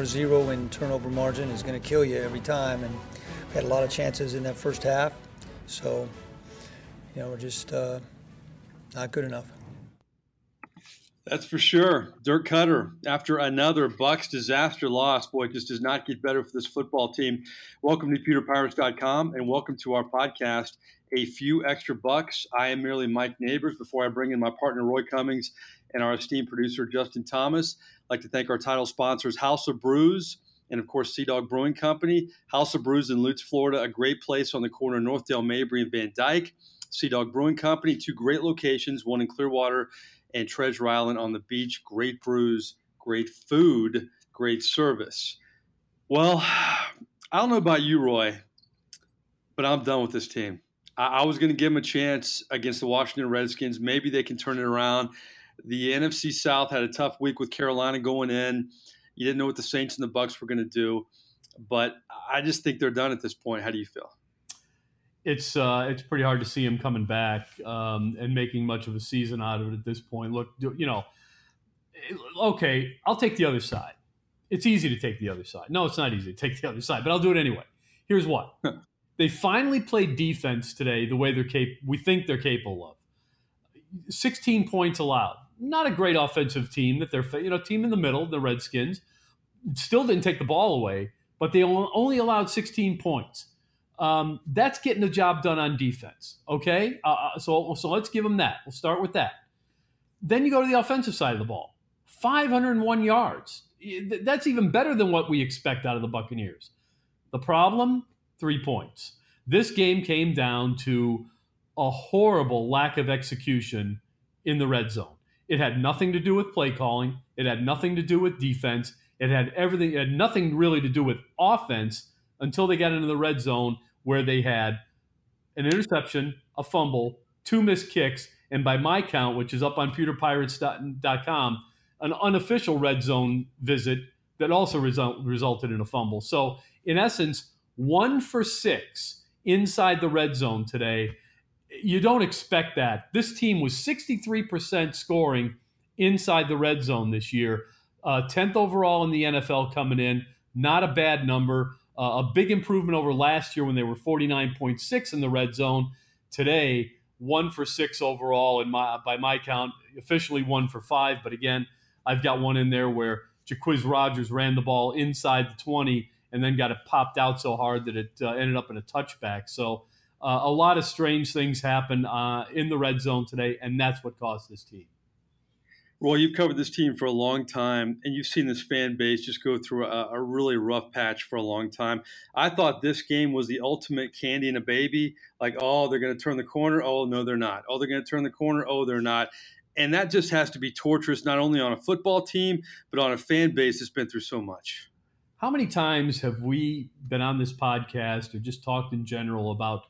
or zero in turnover margin is going to kill you every time. And we had a lot of chances in that first half. So, you know, we're just uh, not good enough. That's for sure. Dirk Koetter, after another Bucs disaster loss, boy, just does not get better for this football team. Welcome to PewterPirates.com and welcome to our podcast, A Few Extra Bucks. I am merely Mike Nabors. Before I bring in my partner Roy Cummings and our esteemed producer Justin Thomas, Like to thank our title sponsors, House of Brews and of course Sea Dog Brewing Company. House of Brews in Lutz, Florida, a great place on the corner of Northdale, Mabry, and Van Dyke. Sea Dog Brewing Company, two great locations, one in Clearwater and Treasure Island on the beach. Great brews, great food, great service. Well, I don't know about you, Roy, but I'm done with this team. I, I was going to give them a chance against the Washington Redskins. Maybe they can turn it around. The NFC South had a tough week with Carolina going in. You didn't know what the Saints and the Bucs were going to do, but I just think they're done at this point. How do you feel? It's uh, it's pretty hard to see him coming back um, and making much of a season out of it at this point. Look, you know, okay, I'll take the other side. It's easy to take the other side. No, it's not easy to take the other side, but I'll do it anyway. Here's what: they finally played defense today the way they're cap- we think they're capable of. 16 points allowed. Not a great offensive team that they're you know team in the middle, the Redskins. Still didn't take the ball away, but they only allowed 16 points. Um, that's getting the job done on defense. Okay, uh, uh, so so let's give them that. We'll start with that. Then you go to the offensive side of the ball. 501 yards. That's even better than what we expect out of the Buccaneers. The problem, three points. This game came down to a horrible lack of execution in the red zone. It had nothing to do with play calling. It had nothing to do with defense. It had everything. It had nothing really to do with offense until they got into the red zone where they had an interception, a fumble, two missed kicks, and by my count, which is up on pewterpirates.com, an unofficial red zone visit that also result, resulted in a fumble. So, in essence, one for six inside the red zone today. You don't expect that. This team was 63% scoring inside the red zone this year. Uh, 10th overall in the NFL coming in. Not a bad number. Uh, a big improvement over last year when they were 49.6 in the red zone. Today, one for six overall, and my by my count, officially one for five. But again, I've got one in there where Jacquizz Rodgers ran the ball inside the 20 and then got it popped out so hard that it uh, ended up in a touchback. So uh, a lot of strange things happen uh, in the red zone today, and that's what caused this team. Roy, you've covered this team for a long time, and you've seen this fan base just go through a, a, really rough patch for a long time. I thought this game was the ultimate candy and a baby. Like, oh, they're going to turn the corner. Oh, no, they're not. Oh, they're going to turn the corner. Oh, they're not. And that just has to be torturous, not only on a football team, but on a fan base that's been through so much. How many times have we been on this podcast or just talked in general about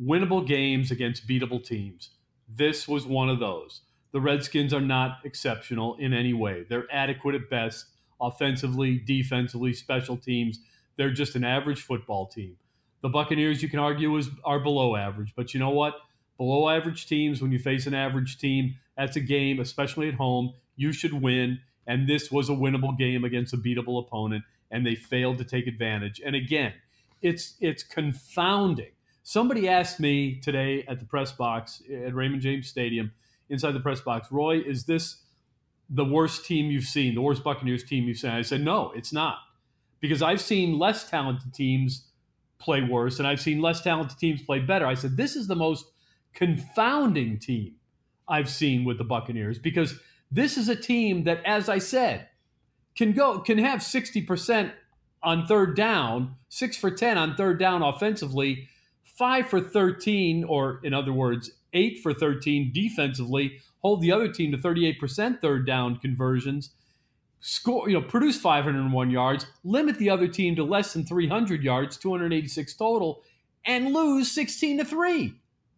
winnable games against beatable teams? This was one of those the Redskins are not exceptional in any way. They're adequate at best, offensively, defensively, special teams. They're just an average football team. The Buccaneers, you can argue, is are below average, but you know what? Below average teams, when you face an average team, that's a game, especially at home. You should win, and this was a winnable game against a beatable opponent, and they failed to take advantage. And again, it's it's confounding. Somebody asked me today at the press box at Raymond James Stadium inside the press box, Roy, is this the worst team you've seen, the worst Buccaneers team you've seen? I said, no, it's not. Because I've seen less talented teams play worse and I've seen less talented teams play better. I said, this is the most confounding team I've seen with the Buccaneers because this is a team that, as I said, can go can have 60% on third down, six for 10 on third down offensively, five for 13, or in other words, 8 for 13 defensively, hold the other team to 38% third down conversions, score, you know, produce 501 yards, limit the other team to less than 300 yards, 286 total, and lose 16 to 3.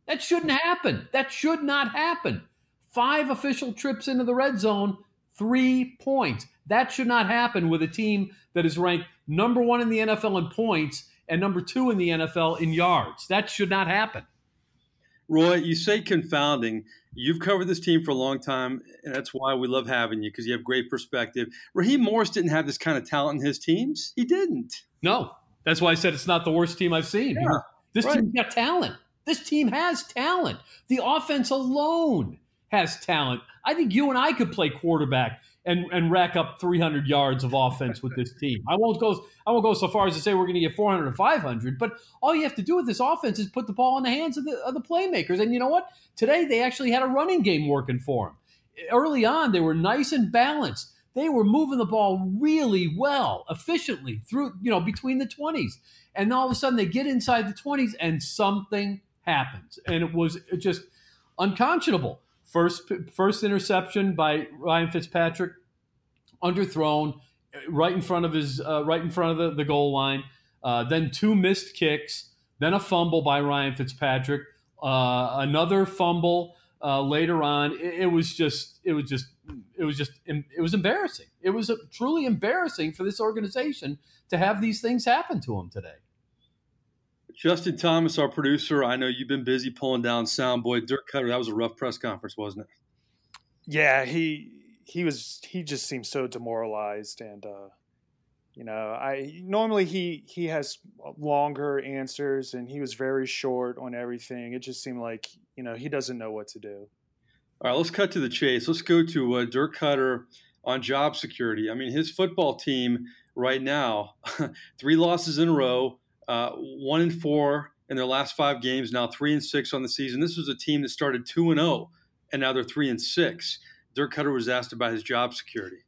That shouldn't happen. That should not happen. Five official trips into the red zone, three points. That should not happen with a team that is ranked number one in the NFL in points and number two in the NFL in yards. That should not happen. Roy, you say confounding. You've covered this team for a long time, and that's why we love having you because you have great perspective. Raheem Morris didn't have this kind of talent in his teams. He didn't. No, that's why I said it's not the worst team I've seen. Yeah, this right. team's got talent. This team has talent. The offense alone has talent. I think you and I could play quarterback and, and rack up 300 yards of offense with this team. I won't go I won't go so far as to say we're going to get 400 or 500, but all you have to do with this offense is put the ball in the hands of the, of the playmakers. And you know what? Today they actually had a running game working for them. Early on, they were nice and balanced. They were moving the ball really well, efficiently through, you know, between the 20s. And all of a sudden they get inside the 20s and something happens. And it was just unconscionable. First, first interception by Ryan Fitzpatrick, underthrown, right in front of his, uh, right in front of the, the goal line. Uh, then two missed kicks. Then a fumble by Ryan Fitzpatrick. Uh, another fumble uh, later on. It, it, was just, it was just, it was just, it was embarrassing. It was truly embarrassing for this organization to have these things happen to them today. Justin Thomas, our producer, I know you've been busy pulling down soundboy. Dirk Koetter. that was a rough press conference, wasn't it? Yeah, he he was he just seemed so demoralized and uh you know, I normally he he has longer answers and he was very short on everything. It just seemed like, you know, he doesn't know what to do. All right, let's cut to the chase. Let's go to uh, Dirk Koetter on job security. I mean, his football team right now, three losses in a row, uh, one and four in their last five games. Now three and six on the season. This was a team that started two and zero, oh, and now they're three and six. Dirk Koetter was asked about his job security.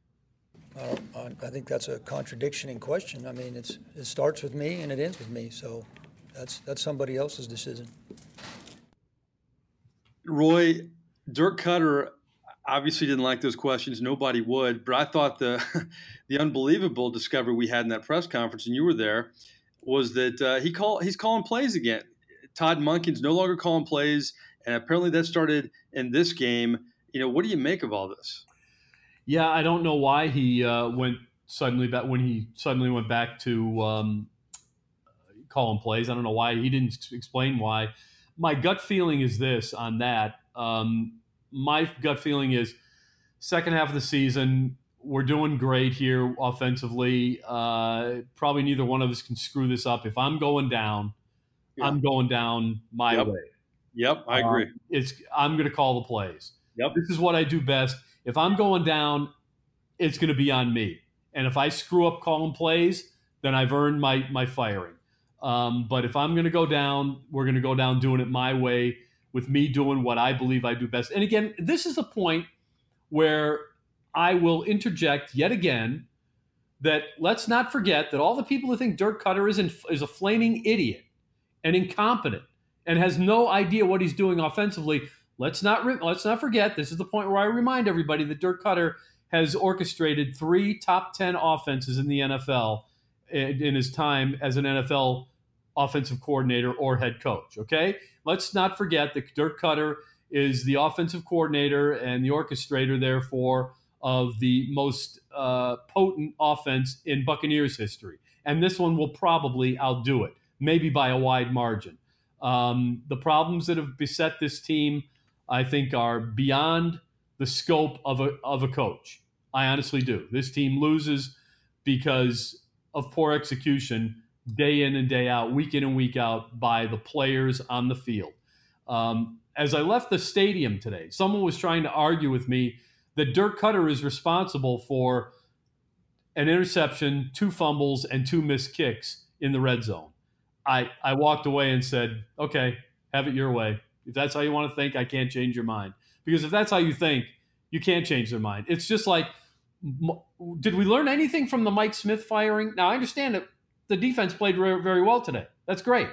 Uh, I think that's a contradiction in question. I mean, it's it starts with me and it ends with me. So that's that's somebody else's decision. Roy, Dirk Koetter obviously didn't like those questions. Nobody would, but I thought the the unbelievable discovery we had in that press conference, and you were there, was that uh, he call he's calling plays again. Todd Monken's no longer calling plays, and apparently that started in this game. You know, what do you make of all this? Yeah, I don't know why he uh, went suddenly back when he suddenly went back to um, calling plays. I don't know why he didn't explain why. My gut feeling is this on that. Um, my gut feeling is second half of the season we're doing great here offensively. Uh, probably neither one of us can screw this up. If I'm going down, yeah. I'm going down my yep. way. Yep, I agree. Um, it's I'm going to call the plays. Yep. This is what I do best. If I'm going down, it's going to be on me. And if I screw up calling plays, then I've earned my my firing. Um, but if I'm going to go down, we're going to go down doing it my way with me doing what I believe I do best. And again, this is the point where I will interject yet again that let's not forget that all the people who think Dirk Koetter is, in, is a flaming idiot and incompetent and has no idea what he's doing offensively. Let's not re- let's not forget. This is the point where I remind everybody that Dirk Koetter has orchestrated three top ten offenses in the NFL in, in his time as an NFL offensive coordinator or head coach. Okay, let's not forget that Dirk Koetter is the offensive coordinator and the orchestrator, therefore, of the most uh, potent offense in Buccaneers history. And this one will probably outdo it, maybe by a wide margin. Um, the problems that have beset this team, I think, are beyond the scope of a, of a coach. I honestly do. This team loses because of poor execution day in and day out, week in and week out by the players on the field. Um, as I left the stadium today, someone was trying to argue with me that Dirk Koetter is responsible for an interception, two fumbles, and two missed kicks in the red zone. I, I walked away and said, okay, have it your way. If that's how you want to think, I can't change your mind. Because if that's how you think, you can't change their mind. It's just like, did we learn anything from the Mike Smith firing? Now, I understand that the defense played very well today. That's great.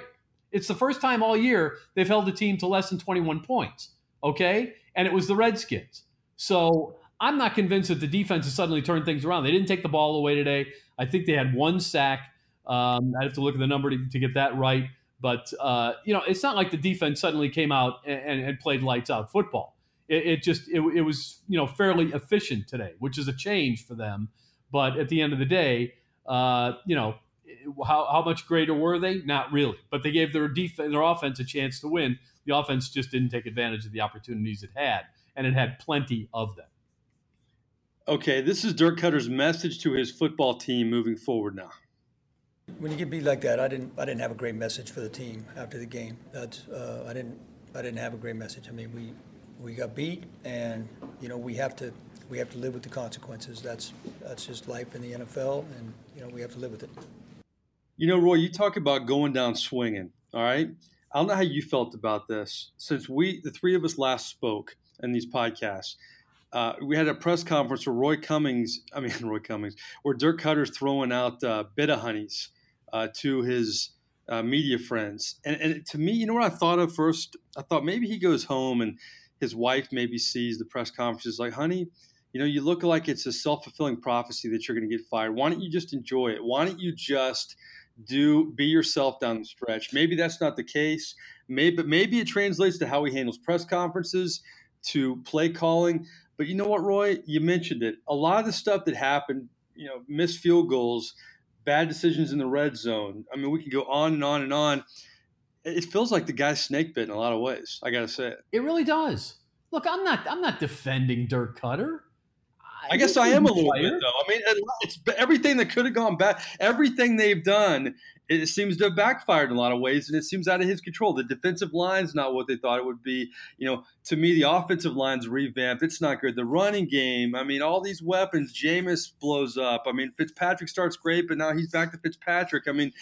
It's the first time all year they've held the team to less than 21 points. Okay. And it was the Redskins. So I'm not convinced that the defense has suddenly turned things around. They didn't take the ball away today. I think they had one sack. Um, I have to look at the number to, to get that right. But, uh, you know, it's not like the defense suddenly came out and, and played lights out football. It, it just, it, it, was, you know, fairly efficient today, which is a change for them. But at the end of the day, uh, you know, how, how much greater were they? Not really. But they gave their defense, their offense a chance to win The offense just didn't take advantage of the opportunities it had, and it had plenty of them. Okay, this is Dirk Koetter's message to his football team moving forward now. When you get beat like that, I didn't I didn't have a great message for the team after the game. That's uh, I didn't I didn't have a great message. I mean, we we got beat, and you know we have to we have to live with the consequences. That's that's just life in the NFL, and you know we have to live with it. You know, Roy, you talk about going down swinging. All right, I don't know how you felt about this since we the three of us last spoke in these podcasts. Uh, we had a press conference where Roy Cummings, I mean Roy Cummings, where Dirk Koetter's throwing out uh, Bidihoney's uh, to his uh, media friends, and, and to me, you know what I thought of first? I thought maybe he goes home and his wife maybe sees the press conference conferences like, honey, you know, you look like it's a self fulfilling prophecy that you're going to get fired. Why don't you just enjoy it? Why don't you just do be yourself down the stretch? Maybe that's not the case. Maybe maybe it translates to how he handles press conferences, to play calling. But you know what, Roy? You mentioned it. A lot of the stuff that happened, you know, missed field goals, bad decisions in the red zone. I mean, we can go on and on and on. It feels like the guy's snake bit in a lot of ways. I got to say it. It really does. Look, I'm not. I'm not defending Dirk Koetter. I guess I am a little bit though. I mean, it's everything that could have gone bad. Everything they've done, it seems to have backfired in a lot of ways, and it seems out of his control. The defensive line's not what they thought it would be. You know, to me, the offensive line's revamped. It's not good. The running game. I mean, all these weapons. Jameis blows up. I mean, Fitzpatrick starts great, but now he's back to Fitzpatrick. I mean,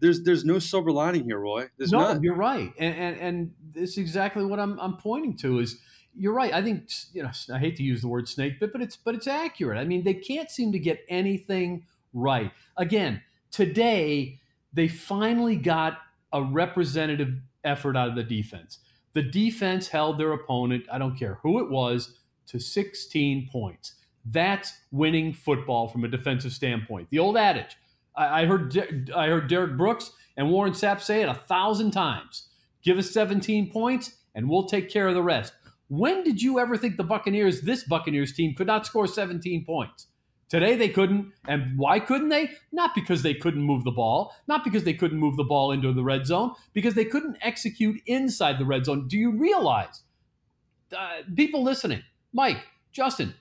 there's there's no silver lining here, Roy. There's no, none. you're right, and and and it's exactly what I'm I'm pointing to is you're right. I think you know I hate to use the word snake bit, but it's but it's accurate. I mean, they can't seem to get anything right. Again, today they finally got a representative effort out of the defense. The defense held their opponent, I don't care who it was, to 16 points. That's winning football from a defensive standpoint. The old adage. I, I heard I heard Derrick Brooks and Warren Sapp say it a thousand times. Give us 17 points and we'll take care of the rest. When did you ever think the Buccaneers, this Buccaneers team, could not score 17 points? Today they couldn't. And why couldn't they? Not because they couldn't move the ball, not because they couldn't move the ball into the red zone, because they couldn't execute inside the red zone. Do you realize, uh, people listening, Mike, Justin,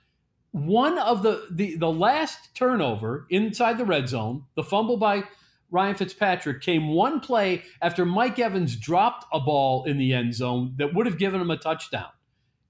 one of the, the the last turnover inside the red zone, the fumble by Ryan Fitzpatrick came one play after Mike Evans dropped a ball in the end zone that would have given him a touchdown.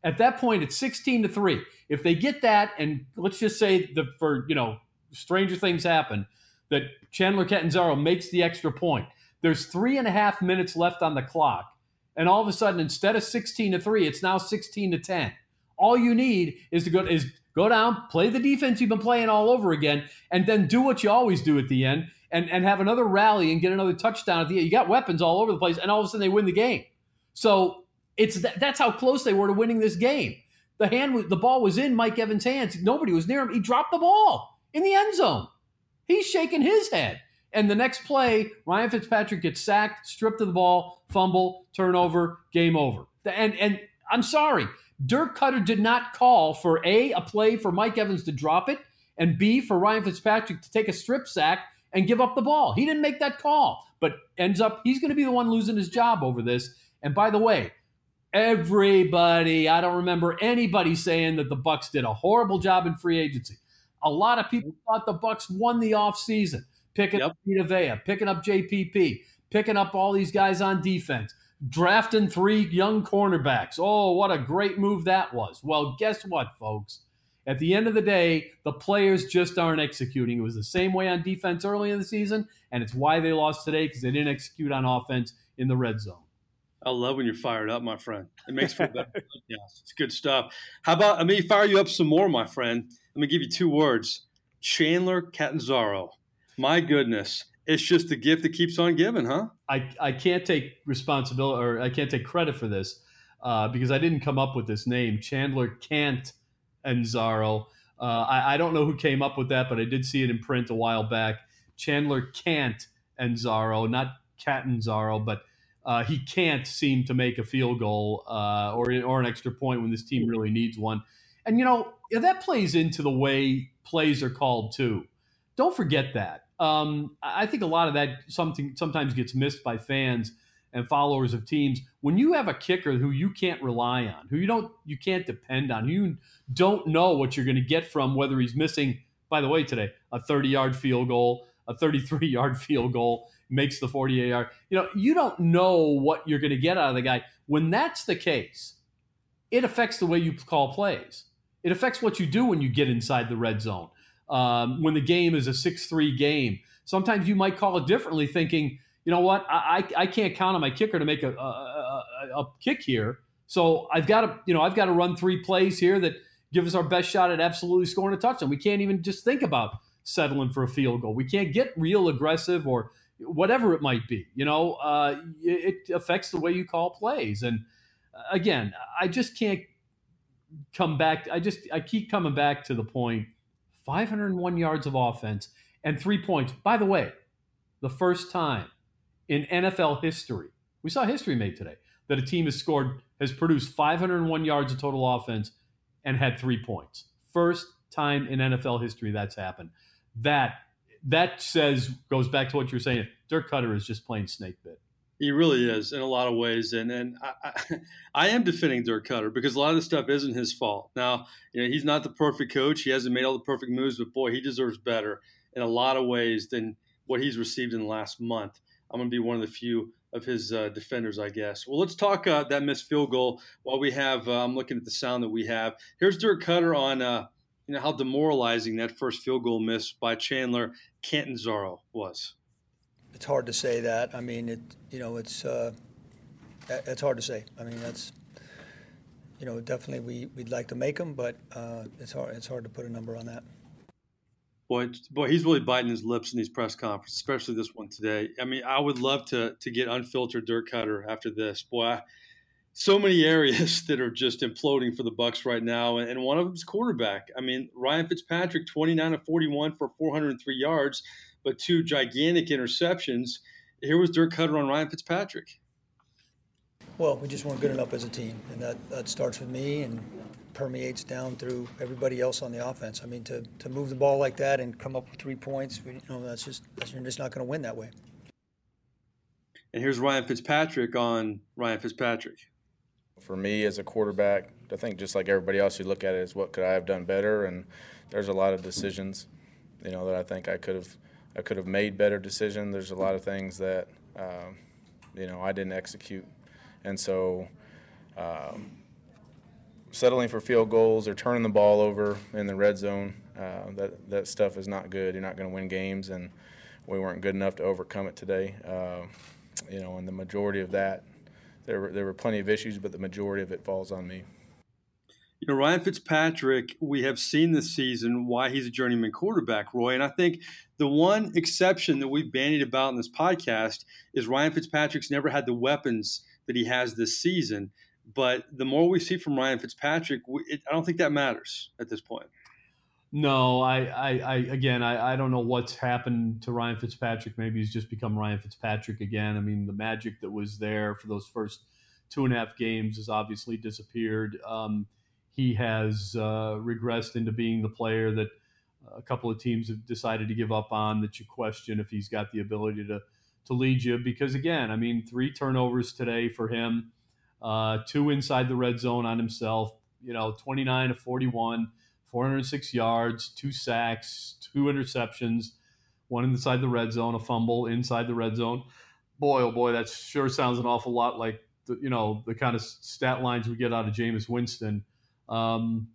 At that point, it's 16 to 3. If they get that, and let's just say the for, you know, stranger things happen, that Chandler Catanzaro makes the extra point. There's three and a half minutes left on the clock. And all of a sudden, instead of 16 to 3, it's now 16 to 10. All you need is to go is go down, play the defense you've been playing all over again, and then do what you always do at the end and, and have another rally and get another touchdown at the end. You got weapons all over the place, and all of a sudden they win the game. So it's that, that's how close they were to winning this game. The hand, the ball was in Mike Evans' hands. Nobody was near him. He dropped the ball in the end zone. He's shaking his head. And the next play, Ryan Fitzpatrick gets sacked, stripped of the ball, fumble, turnover, game over. And and I'm sorry, Dirk Koetter did not call for a a play for Mike Evans to drop it, and b for Ryan Fitzpatrick to take a strip sack and give up the ball. He didn't make that call, but ends up he's going to be the one losing his job over this. And by the way, everybody, I don't remember anybody saying that the Bucs did a horrible job in free agency. A lot of people thought the Bucs won the offseason, picking yep. up Vita Vea, picking up JPP, picking up all these guys on defense, drafting three young cornerbacks. Oh, what a great move that was. Well, guess what, folks? At the end of the day, the players just aren't executing. It was the same way on defense early in the season, and it's why they lost today because they didn't execute on offense in the red zone. I love when you're fired up, my friend. It makes for a better podcast. It's good stuff. How about let me fire you up some more, my friend? Let me give you two words: Chandler Catanzaro. My goodness, it's just the gift that keeps on giving, huh? I I can't take responsibility or I can't take credit for this uh, because I didn't come up with this name, Chandler Cant and Zaro. Uh, I, I don't know who came up with that, but I did see it in print a while back. Chandler Cant and Zaro, not Catanzaro, but uh, he can't seem to make a field goal uh, or or an extra point when this team really needs one. And you know that plays into the way plays are called too. Don't forget that. Um, I think a lot of that something sometimes gets missed by fans. and followers of teams, when you have a kicker who you can't rely on, who you don't you can't depend on, who you don't know what you're going to get from whether he's missing, by the way, today, a 30-yard field goal, a 33-yard field goal, makes the 48-yard. You know, you don't know what you're going to get out of the guy. When that's the case, it affects the way you call plays. It affects what you do when you get inside the red zone. Um, when the game is a 6-3 game, sometimes you might call it differently thinking – you know what? I, I can't count on my kicker to make a, a, a, a kick here. So I've got to, you know, I've got to run three plays here that give us our best shot at absolutely scoring a touchdown. We can't even just think about settling for a field goal. We can't get real aggressive or whatever it might be. You know, uh, it affects the way you call plays. And uh, again, I just can't come back. I just I keep coming back to the point: 501 yards of offense and three points. By the way, the first time in NFL history. We saw history made today that a team has scored, has produced 501 yards of total offense and had three points. First time in NFL history that's happened. That that says goes back to what you're saying. Dirk Koetter is just playing snake bit. He really is in a lot of ways, and and I, I, I, am defending Dirk Koetter because a lot of this stuff isn't his fault. Now, you know, he's not the perfect coach. He hasn't made all the perfect moves, but boy, he deserves better in a lot of ways than what he's received in the last month. I'm going to be one of the few of his uh, defenders, I guess. Well, let's talk uh, that missed field goal while we have. Uh, I'm looking at the sound that we have. Here's Dirk Koetter on uh, you know how demoralizing that first field goal miss by Chandler Catanzaro was. It's hard to say that. I mean, it you know it's uh, it's hard to say. I mean, that's you know definitely we we'd like to make them, but uh, it's hard it's hard to put a number on that. Boy, boy, he's really biting his lips in these press conferences, especially this one today. I mean, I would love to to get unfiltered Dirk Koetter after this. Boy, I, so many areas that are just imploding for the Bucs right now, and, one of them is quarterback. I mean, Ryan Fitzpatrick, twenty nine of forty one for four hundred and three yards, but two gigantic interceptions. Here was Dirk Koetter on Ryan Fitzpatrick. Well, we just weren't good enough as a team, and that, that starts with me and permeates down through everybody else on the offense. I mean, to, to move the ball like that and come up with three points, you know, that's just that's, you're just not going to win that way. And here's Ryan Fitzpatrick on Ryan Fitzpatrick. For me as a quarterback, I think just like everybody else, you look at it as what could I have done better, and there's a lot of decisions, you know, that I think I could have I could have made better decisions. There's a lot of things that um, you know I didn't execute, and so. Um, settling for field goals or turning the ball over in the red zone, uh, that that stuff is not good. You're not going to win games, and we weren't good enough to overcome it today. Uh, you know, and the majority of that, there were there were plenty of issues, but the majority of it falls on me. You know, Ryan Fitzpatrick, we have seen this season why he's a journeyman quarterback, Roy. And I think the one exception that we've bandied about in this podcast is Ryan Fitzpatrick's never had the weapons that he has this season. But the more we see from Ryan Fitzpatrick, we, it, I don't think that matters at this point. No, I, I, I again, I, I don't know what's happened to Ryan Fitzpatrick. Maybe he's just become Ryan Fitzpatrick again. I mean, the magic that was there for those first two and a half games has obviously disappeared. Um, he has uh, regressed into being the player that a couple of teams have decided to give up on. That you question if he's got the ability to to lead you. Because again, I mean, three turnovers today for him uh, two inside the red zone on himself. You know, 29 to 41, 406 yards, two sacks, two interceptions, one inside the red zone, a fumble inside the red zone. Boy, oh boy, that sure sounds an awful lot like the, you know the kind of stat lines we get out of Jameis Winston. Um,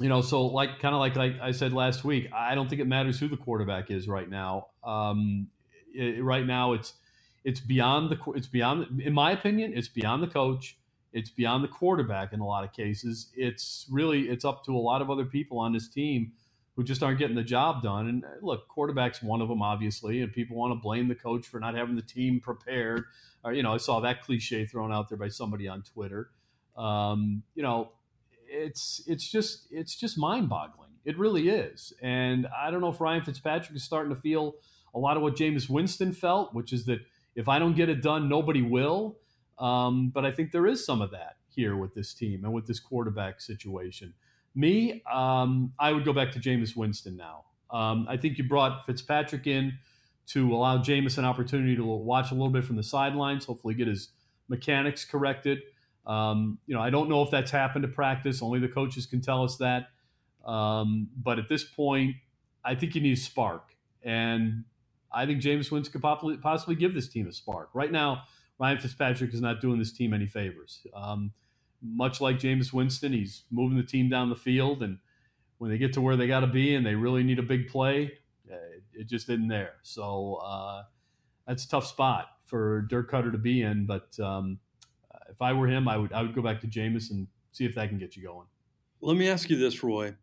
you know, so like kind of like, like I said last week, I don't think it matters who the quarterback is right now. Um, it, right now, it's it's beyond the it's beyond in my opinion it's beyond the coach it's beyond the quarterback in a lot of cases. It's really it's up to a lot of other people on this team who just aren't getting the job done. And uh, look quarterback's one of them obviously and people want to blame the coach for not having the team prepared. Or you know i saw that cliche thrown out there by somebody on twitter. Um, you know it's it's just it's just mind-boggling. It really is. And i don't know if ryan fitzpatrick is starting to feel a lot of what Jameis Winston felt, which is that if I don't get it done, nobody will. Um, but I think there is some of that here with this team and with this quarterback situation. Me, um, I would go back to Jameis Winston now. Um, I think you brought Fitzpatrick in to allow Jameis an opportunity to watch a little bit from the sidelines, hopefully get his mechanics corrected. Um, you know, I don't know if that's happened to practice. Only the coaches can tell us that. Um, but at this point, I think you need a spark. And I think Jameis Winston could possibly give this team a spark. Right now, Ryan Fitzpatrick is not doing this team any favors. Um, much like Jameis Winston, he's moving the team down the field. And when they get to where they got to be and they really need a big play, uh, it just isn't there. So uh, that's a tough spot for Dirk Koetter to be in. But um, if I were him, I would I would go back to Jameis and see if that can get you going. Let me ask you this, Roy.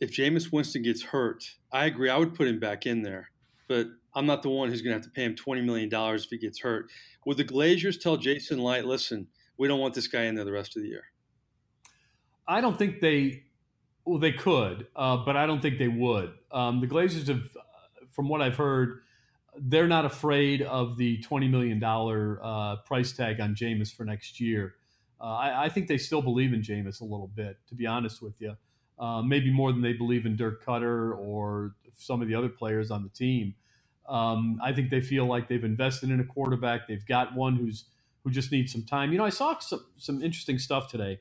If Jameis Winston gets hurt, I agree. I would put him back in there, but I'm not the one who's going to have to pay him $20 million if he gets hurt. Would the Glazers tell Jason Licht, listen, we don't want this guy in there the rest of the year? I don't think they, well, they could, uh, but I don't think they would. Um, the Glazers have, from what I've heard, they're not afraid of the $20 million uh, price tag on Jameis for next year. Uh, I, I, think they still believe in Jameis a little bit, to be honest with you. Uh, maybe more than they believe in Dirk Koetter or some of the other players on the team. Um, I think they feel like they've invested in a quarterback. They've got one who's who just needs some time. You know, I saw some, some interesting stuff today,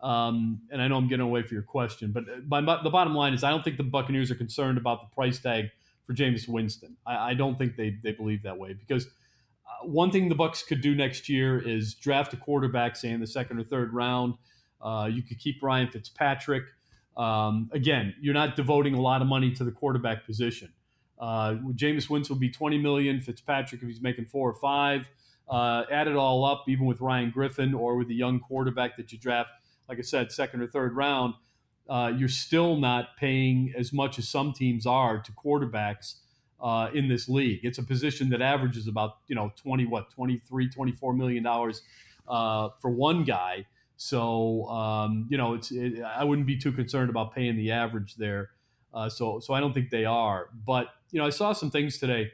um, and I know I'm getting away from your question, but my, the bottom line is I don't think the Buccaneers are concerned about the price tag for Jameis Winston. I, I don't think they they believe that way because uh, one thing the Bucs could do next year is draft a quarterback, say in the second or third round. Uh, you could keep Ryan Fitzpatrick. Um, again, you're not devoting a lot of money to the quarterback position. Uh, Jameis Winston will be 20 million. Fitzpatrick, if he's making four or five, uh, add it all up, even with Ryan Griffin or with a young quarterback that you draft, like I said, second or third round, uh, you're still not paying as much as some teams are to quarterbacks uh, in this league. It's a position that averages about, you know, 20, what, 23, 24 million dollars uh, for one guy. So, um, you know, it's, it, I wouldn't be too concerned about paying the average there. Uh, so, so I don't think they are. But, you know, I saw some things today.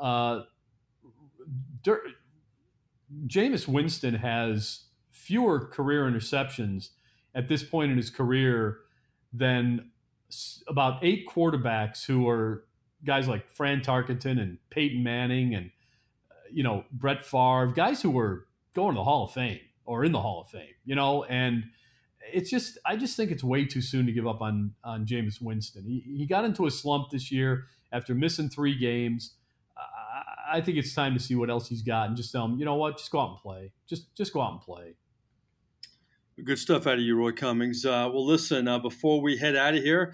Uh, Jameis Winston has fewer career interceptions at this point in his career than about eight quarterbacks who are guys like Fran Tarkenton and Peyton Manning and you know Brett Favre, guys who were going to the Hall of Fame or in the Hall of Fame, you know, and it's just I just think it's way too soon to give up on on Jameis Winston. He he got into a slump this year after missing three games. I, I think it's time to see what else he's got and just tell him, you know what, just go out and play. Just just go out and play. Good stuff out of you, Roy Cummings. Uh, well, listen, uh, before we head out of here,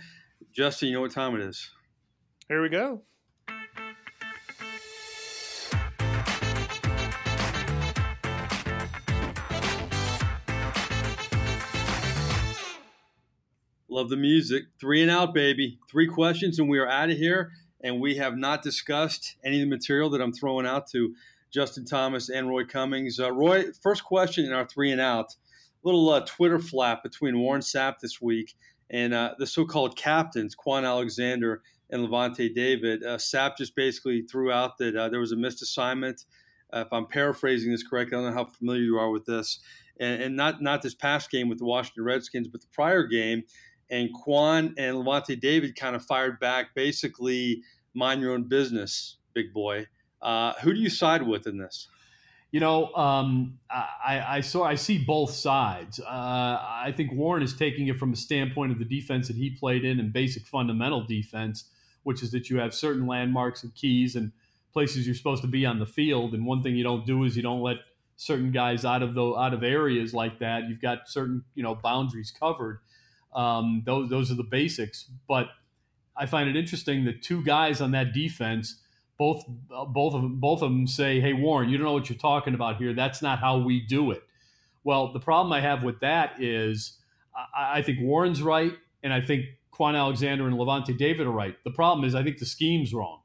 Justin, you know what time it is. Here we go. Love the music. Three and out, baby. Three questions, and we are out of here. And we have not discussed any of the material that I'm throwing out to Justin Thomas and Roy Cummings. Uh, Roy, first question in our three and out little uh, Twitter flap between Warren Sapp this week and uh, the so-called captains, Kwon Alexander and Lavonte David. Uh, Sapp just basically threw out that uh, there was a missed assignment. Uh, if I'm paraphrasing this correctly, I don't know how familiar you are with this, and, and, not not this past game with the Washington Redskins, but the prior game. And Kwon and Lavonte David kind of fired back, basically, mind your own business, big boy. Uh, who do you side with in this? You know, um, I, I saw I see both sides. Uh, I think Warren is taking it from a standpoint of the defense that he played in and basic fundamental defense, which is that you have certain landmarks and keys and places you're supposed to be on the field. And one thing you don't do is you don't let certain guys out of the out of areas like that. You've got certain you know boundaries covered. Um, those those are the basics. But I find it interesting that two guys on that defense both uh, both of them, both of them say, "Hey Warren, you don't know what you're talking about here. That's not how we do it." Well, the problem I have with that is I, I think Warren's right, and I think Kwon Alexander and Lavonte David are right. The problem is I think the scheme's wrong.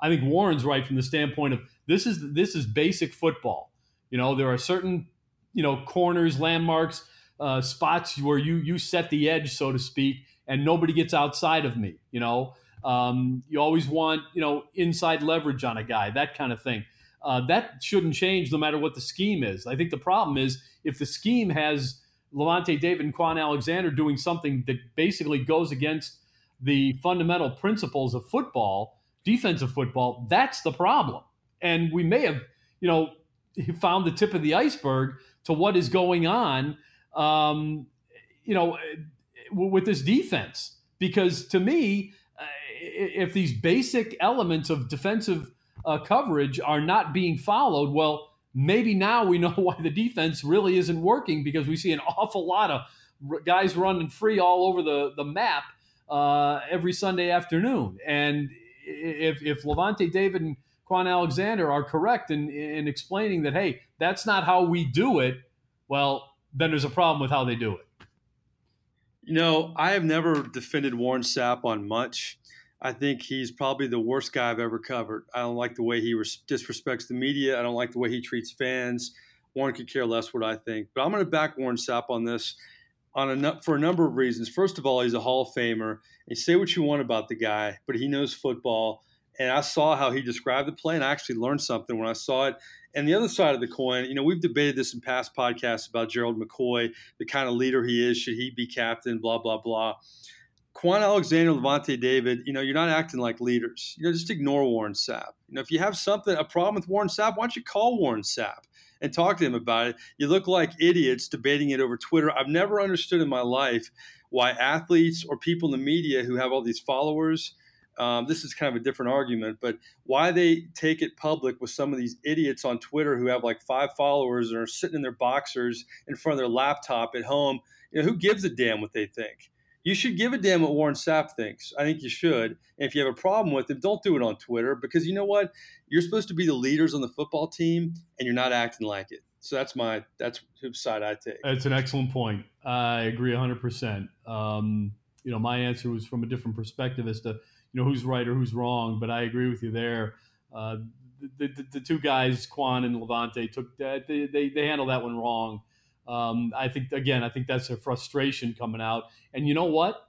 I think Warren's right from the standpoint of this is this is basic football. You know, there are certain you know corners, landmarks, uh, spots where you you set the edge, so to speak, and nobody gets outside of me. You know. Um, you always want, you know, inside leverage on a guy, that kind of thing. Uh, that shouldn't change no matter what the scheme is. I think the problem is if the scheme has Lavonte David and Kwon Alexander doing something that basically goes against the fundamental principles of football, defensive football, that's the problem. And we may have, you know, found the tip of the iceberg to what is going on, um, you know, with this defense. Because to me, uh, if these basic elements of defensive uh, coverage are not being followed, well, maybe now we know why the defense really isn't working because we see an awful lot of guys running free all over the, the map uh, every Sunday afternoon. And if, if Lavonte David and Kwon Alexander are correct in, in explaining that, hey, that's not how we do it, well, then there's a problem with how they do it. You know, I have never defended Warren Sapp on much. I think he's probably the worst guy I've ever covered. I don't like the way he res- disrespects the media. I don't like the way he treats fans. Warren could care less what I think. But I'm going to back Warren Sapp on this on a, for a number of reasons. First of all, he's a Hall of Famer. And say what you want about the guy, but he knows football. And I saw how he described the play, and I actually learned something when I saw it. And the other side of the coin, you know, we've debated this in past podcasts about Gerald McCoy, the kind of leader he is. Should he be captain? Blah blah blah. Kwon Alexander, Lavonte David, you know, you're not acting like leaders. You know, just ignore Warren Sapp. You know, if you have something, a problem with Warren Sapp, why don't you call Warren Sapp and talk to him about it? You look like idiots debating it over Twitter. I've never understood in my life why athletes or people in the media who have all these followers – um, this is kind of a different argument, but why they take it public with some of these idiots on Twitter who have like five followers and are sitting in their boxers in front of their laptop at home. You know, who gives a damn what they think? You should give a damn what Warren Sapp thinks. I think you should. And if you have a problem with it, don't do it on Twitter because you know what? You're supposed to be the leaders on the football team, and you're not acting like it. So that's my that's whose side I take. That's an excellent point. I agree 100. Um, percent You know, my answer was from a different perspective as to you know who's right or who's wrong. But I agree with you there. Uh, the, the, the, two guys, Kwon and Lavonte, took that they, they, they handled that one wrong. Um, I think again, I think that's a frustration coming out. And you know what?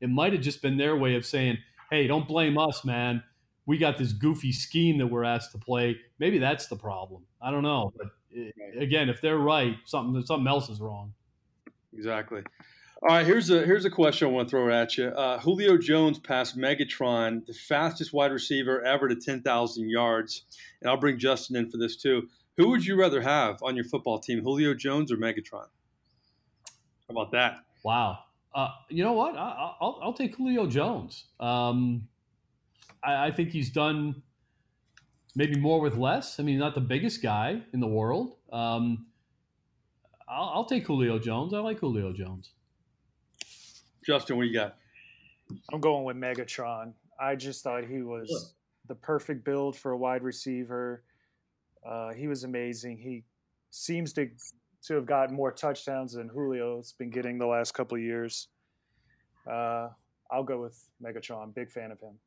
It might have just been their way of saying, "Hey, don't blame us, man. We got this goofy scheme that we're asked to play. Maybe that's the problem. I don't know, but it, again, if they're right, something something else is wrong." Exactly. All right, here's a here's a question I want to throw at you. Uh, Julio Jones passed Megatron, the fastest wide receiver ever to 10,000 yards, and I'll bring Justin in for this too. Who would you rather have on your football team, Julio Jones or Megatron? How about that? Wow. Uh, you know what? I, will I'll take Julio Jones. Um, I, I think he's done maybe more with less. I mean, not the biggest guy in the world. Um, I'll, I'll, take Julio Jones. I like Julio Jones. Justin, what do you got? I'm going with Megatron. I just thought he was the perfect build for a wide receiver. Uh, he was amazing. He seems to to have gotten more touchdowns than Julio's been getting the last couple of years. Uh, I'll go with Megatron. Big fan of him.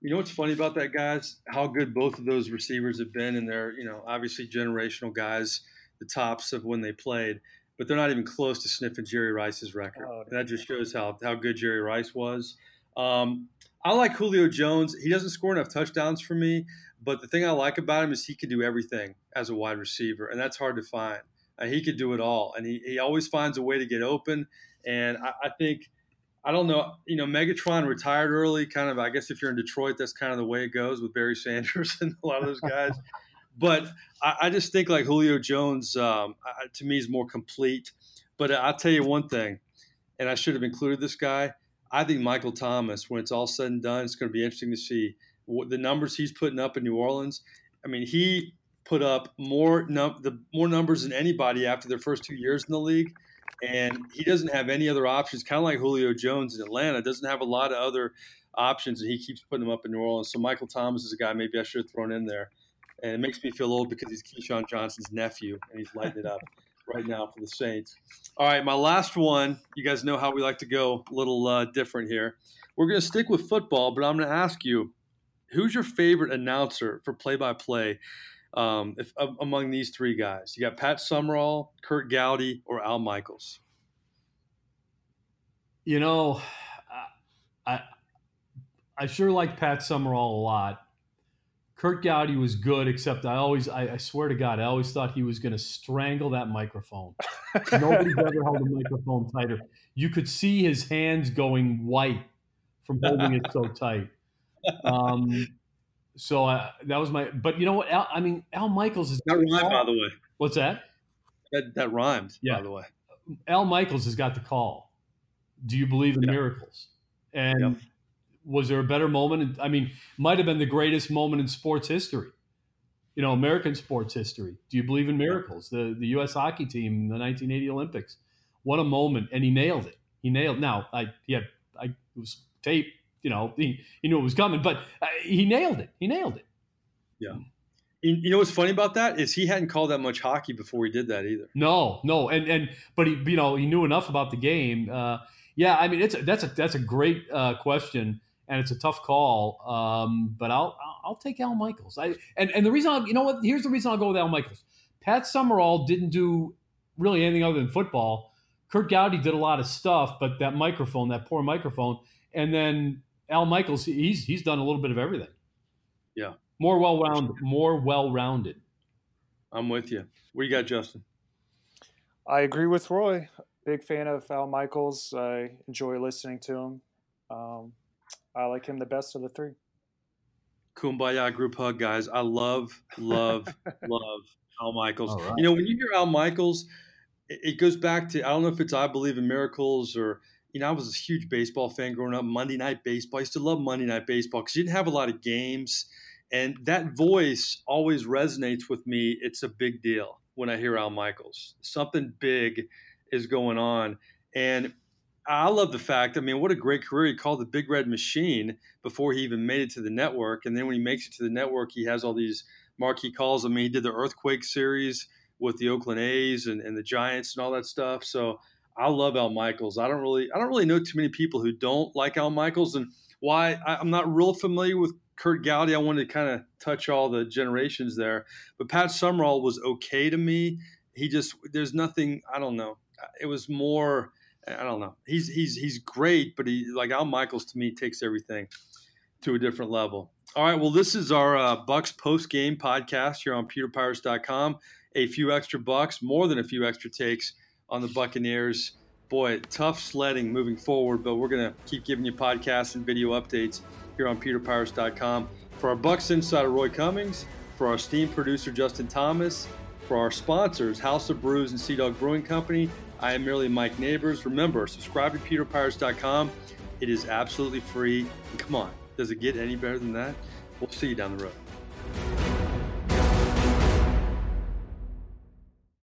You know what's funny about that, guys? How good both of those receivers have been, and they're you know obviously generational guys, the tops of when they played but they're not even close to sniffing Jerry Rice's record. Oh, that just shows how, how good Jerry Rice was. Um, I like Julio Jones. He doesn't score enough touchdowns for me, but the thing I like about him is he can do everything as a wide receiver, and that's hard to find. Uh, he could do it all, and he, he always finds a way to get open. And I, I think, I don't know, you know, Megatron retired early. Kind of, I guess if you're in Detroit, that's kind of the way it goes with Barry Sanders and a lot of those guys. But I, I just think like Julio Jones um, I, to me is more complete. But I'll tell you one thing, and I should have included this guy. I think Michael Thomas, when it's all said and done, it's going to be interesting to see what, the numbers he's putting up in New Orleans. I mean, he put up more num- the more numbers than anybody after their first two years in the league, and he doesn't have any other options. Kind of like Julio Jones in Atlanta, doesn't have a lot of other options, and he keeps putting them up in New Orleans. So Michael Thomas is a guy maybe I should have thrown in there and it makes me feel old because he's Keyshawn Johnson's nephew, and he's lighting it up right now for the Saints. All right, my last one. You guys know how we like to go a little uh, different here. We're going to stick with football, but I'm going to ask you, who's your favorite announcer for play-by-play um, if, uh, among these three guys? You got Pat Summerall, Curt Gowdy, or Al Michaels. You know, I I sure like Pat Summerall a lot. Curt Gowdy was good, except I always, I, I swear to God, I always thought he was going to strangle that microphone. Nobody's ever held a microphone tighter. You could see his hands going white from holding it so tight. Um, so uh, that was my. But you know what? Al, I mean, Al Michaels is that rhymed, by the way. What's that? That that rhymed. Yeah. By the way, Al Michaels has got the call. Do you believe in Yeah. miracles? And Yep. Was there a better moment? I mean, might have been the greatest moment in sports history. You know, American sports history. Do you believe in miracles? The the U.S. hockey team in the 1980 Olympics. What a moment! And he nailed it. He nailed. Now, I he had I it was tape. You know, he, he knew it was coming, but uh, he nailed it. He nailed it. Yeah. you know what's funny about that is he hadn't called that much hockey before he did that either. No, no, and and but he, you know, he knew enough about the game. Uh, yeah, I mean, it's a, that's a that's a great uh, question, and it's a tough call. Um, but I'll I'll- I'll take Al Michaels. I and and the reason I'll, you know what? Here's the reason I'll go with Al Michaels. Pat Summerall didn't do really anything other than football. Curt Gowdy did a lot of stuff, but that microphone, that poor microphone, and then Al Michaels, he's he's done a little bit of everything. Yeah. more well rounded, more well rounded. I'm with you. What do you got, Justin? I agree with Roy. Big fan of Al Michaels. I enjoy listening to him. Um, I like him the best of the three. Kumbaya group hug, guys. I love, love, love Al Michaels. All right. You know, when you hear Al Michaels, it, it goes back to I don't know if it's I Believe in Miracles or you know I was a huge baseball fan growing up. Monday Night Baseball. I used to love Monday Night Baseball because you didn't have a lot of games, and that voice always resonates with me. It's a big deal when I hear Al Michaels. Something big is going on, and I love the fact. I mean, what a great career he called the Big Red Machine before he even made it to the network. And then when he makes it to the network, he has all these marquee calls. I mean, he did the Earthquake series with the Oakland A's and, and the Giants and all that stuff. So I love Al Michaels. I don't really, I don't really know too many people who don't like Al Michaels, and why I, I'm not real familiar with Curt Gowdy. I wanted to kind of touch all the generations there, but Pat Summerall was okay to me. He just, there's nothing. I don't know. It was more. I don't know. He's he's he's great, but he like Al Michaels to me takes everything to a different level. All right, well, this is our uh, Bucs post game podcast here on PeterPirates.com. A few extra bucks, more than a few extra takes on the Buccaneers. Boy, tough sledding moving forward, but we're gonna keep giving you podcasts and video updates here on PeterPirates.com. For our Bucs insider Roy Cummings, for our esteemed producer Justin Thomas, for our sponsors House of Brews and Sea Dog Brewing Company, I am merely Mike Nabors. Remember, subscribe to PeterPirates.com. It is absolutely free. And come on, does it get any better than that? We'll see you down the road.